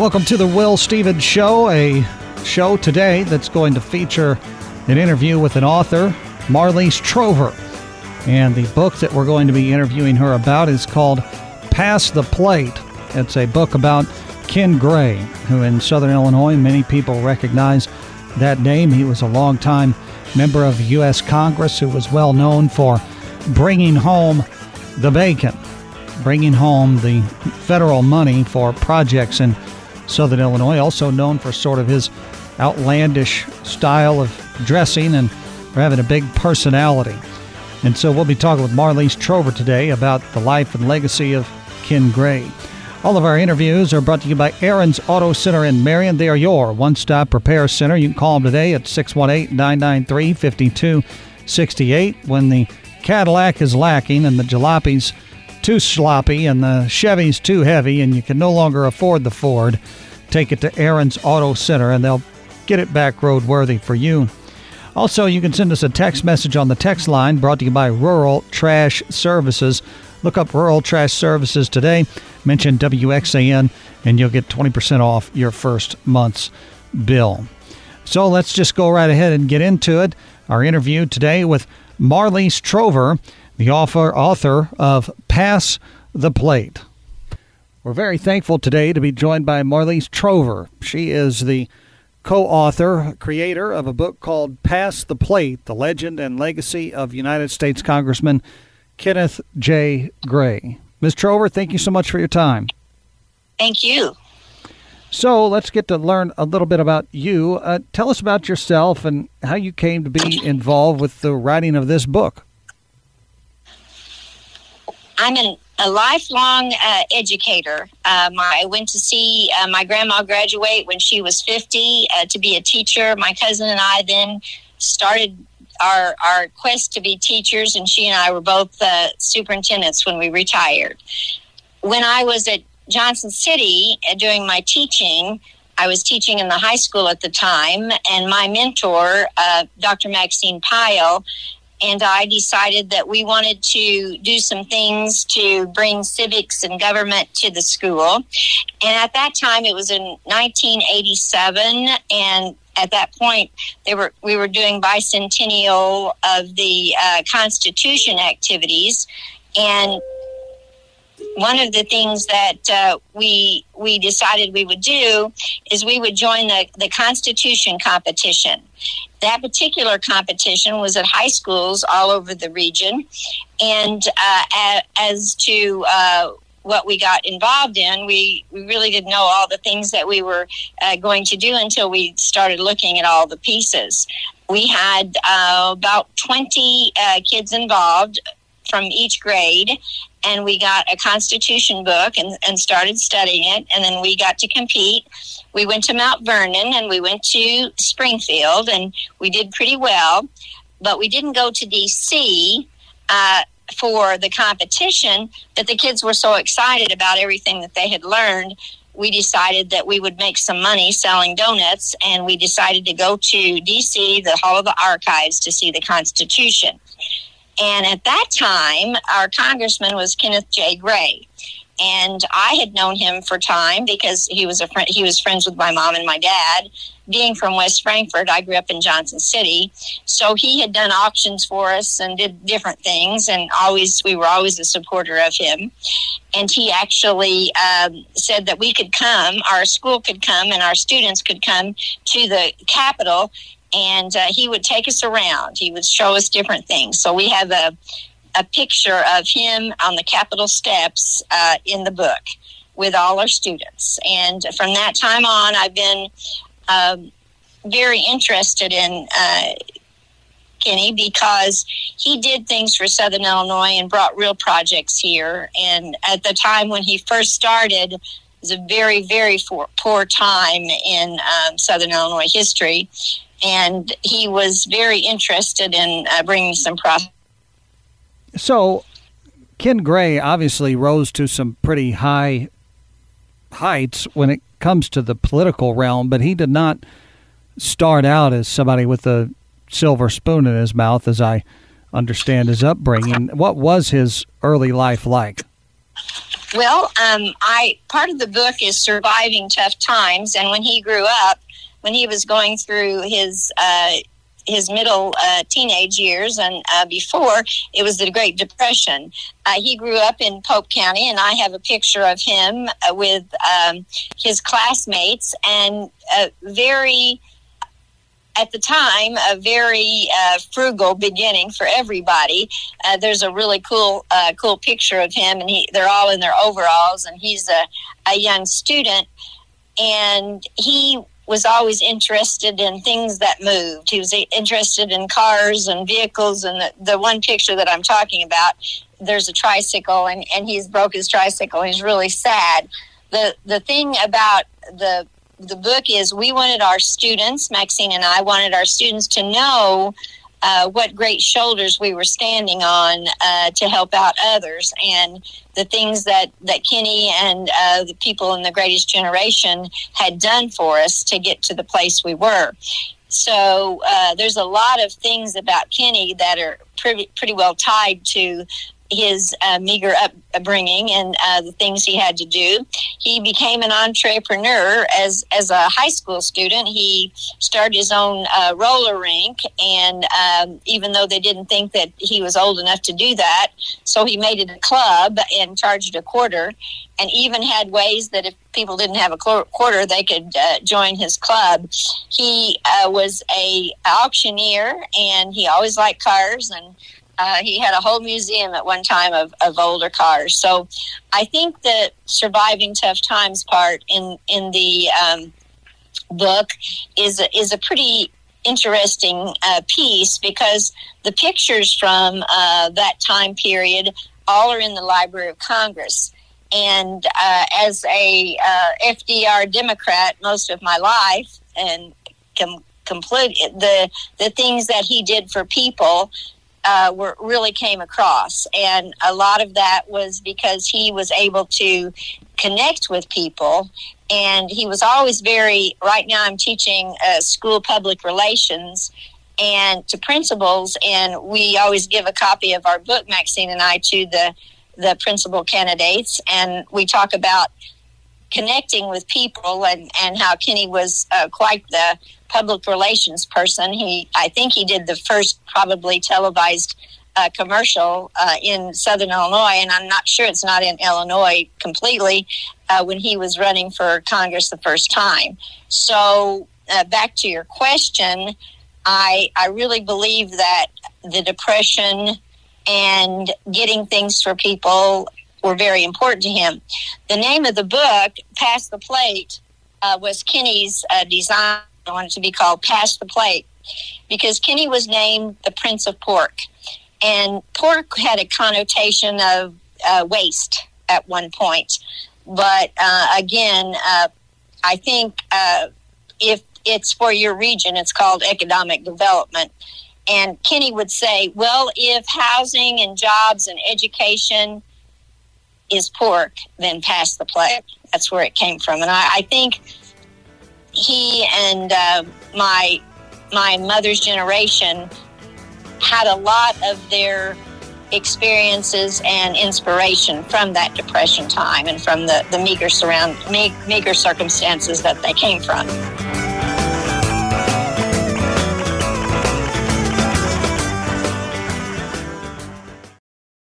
Welcome to the Will Stevens Show, a show today that's going to feature an interview with an author, Marleis Trover. And the book that we're going to be interviewing her about is called Pass the Plate. It's a book about Ken Gray, who in Southern Illinois, many people recognize that name. He was a longtime member of U.S. Congress who was well known for bringing home the bacon, bringing home the federal money for projects in Southern Illinois, also known for sort of his outlandish style of dressing and for having a big personality. And so we'll be talking with Marleis Trover today about the life and legacy of Ken Gray. All of our interviews are brought to you by Aaron's Auto Center in Marion. They are your one stop repair center. You can call them today at 618 993 5268. When the Cadillac is lacking and the jalopi's too sloppy and the Chevy's too heavy and you can no longer afford the Ford, take it to Aaron's Auto Center and they'll get it back roadworthy for you. Also, you can send us a text message on the text line brought to you by Rural Trash Services. Look up Rural Trash Services today, mention WXAN, and you'll get 20% off your first month's bill. So let's just go right ahead and get into it. Our interview today with Marleis Trover the author, author of Pass the Plate. We're very thankful today to be joined by Marleis Trover. She is the co author, creator of a book called Pass the Plate The Legend and Legacy of United States Congressman Kenneth J. Gray. Ms. Trover, thank you so much for your time. Thank you. So let's get to learn a little bit about you. Uh, tell us about yourself and how you came to be involved with the writing of this book. I'm an, a lifelong uh, educator. Um, I went to see uh, my grandma graduate when she was 50 uh, to be a teacher. My cousin and I then started our, our quest to be teachers, and she and I were both uh, superintendents when we retired. When I was at Johnson City uh, doing my teaching, I was teaching in the high school at the time, and my mentor, uh, Dr. Maxine Pyle, and I decided that we wanted to do some things to bring civics and government to the school. And at that time, it was in 1987, and at that point, they were we were doing bicentennial of the uh, Constitution activities, and one of the things that uh, we we decided we would do is we would join the, the Constitution competition. That particular competition was at high schools all over the region, and uh, as to uh, what we got involved in, we, we really didn't know all the things that we were uh, going to do until we started looking at all the pieces. We had uh, about 20 uh, kids involved from each grade, and we got a constitution book and, and started studying it and then we got to compete. We went to mount vernon and we went to springfield and we did pretty well. But we didn't go to dc uh, for the competition but the kids were so excited about everything that they had learned we decided that we would make some money selling donuts and we decided to go to dc the hall of the archives to see the constitution and at that time, our congressman was Kenneth J. Gray. And I had known him for time because he was a friend, he was friends with my mom and my dad. Being from West Frankfort, I grew up in Johnson City. So he had done auctions for us and did different things and always we were always a supporter of him. And he actually um, said that we could come, our school could come and our students could come to the Capitol and uh, he would take us around. He would show us different things. So we have a a picture of him on the Capitol steps uh, in the book with all our students. And from that time on, I've been um, very interested in uh, Kenny because he did things for Southern Illinois and brought real projects here. And at the time when he first started, was a very, very poor time in um, Southern Illinois history and he was very interested in uh, bringing some profit. So, Ken Gray obviously rose to some pretty high heights when it comes to the political realm, but he did not start out as somebody with a silver spoon in his mouth, as I understand his upbringing. What was his early life like? Well, um, I part of the book is surviving tough times, and when he grew up, when he was going through his uh, his middle uh, teenage years and uh, before it was the Great Depression. Uh, he grew up in Pope County, and I have a picture of him uh, with um, his classmates and very. At the time, a very uh, frugal beginning for everybody. Uh, there's a really cool, cool picture of him, and he, they're all in their overalls, and he's a, a young student. And he was always interested in things that moved. He was interested in cars and vehicles. And the, the one picture that I'm talking about, there's a tricycle, and, and he's broke his tricycle. He's really sad. The the thing about the the book is we wanted our students, Maxine and I wanted our students to know uh, what great shoulders we were standing on uh, to help out others, and the things that that Kenny and uh, the people in the Greatest Generation had done for us to get to the place we were. So uh, there's a lot of things about Kenny that are pretty pretty well tied to his uh, meager upbringing and uh, the things he had to do. He became an entrepreneur as as a high school student. He started his own uh, roller rink, and um, even though they didn't think that he was old enough to do that, so he made it a club and charged a quarter, and even had ways that if people didn't have a quarter, they could uh, join his club. He uh, was a auctioneer, and he always liked cars and uh, he had a whole museum at one time of, of older cars. So I think the surviving tough times part in in the um, book is is a pretty interesting uh, piece because the pictures from uh, that time period all are in the Library of Congress. And uh, as a uh, FDR Democrat most of my life, and com- complete the the things that he did for people uh, were really came across, and a lot of that was because he was able to connect with people, and he was always very. Right now, I'm teaching uh, school public relations and to principals, and we always give a copy of our book, Maxine and I, to the the principal candidates, and we talk about connecting with people and, and how Kenny was uh, quite the public relations person. He, I think he did the first probably televised uh, commercial uh, in Southern Illinois, and I'm not sure it's not in Illinois completely uh, when he was running for Congress the first time. So, uh, back to your question, I I really believe that the depression and getting things for people were very important to him. The name of the book, Pass the Plate, uh, was Kenny's uh, design. I wanted to be called Pass the Plate because Kenny was named the Prince of Pork. And pork had a connotation of uh, waste at one point. But uh, again, uh, I think uh, if it's for your region, it's called economic development. And Kenny would say, well, if housing and jobs and education is pork, then pass the plate. That's where it came from. And I, I think he and uh, my my mother's generation had a lot of their experiences and inspiration from that depression time and from the, the meager surround meager circumstances that they came from.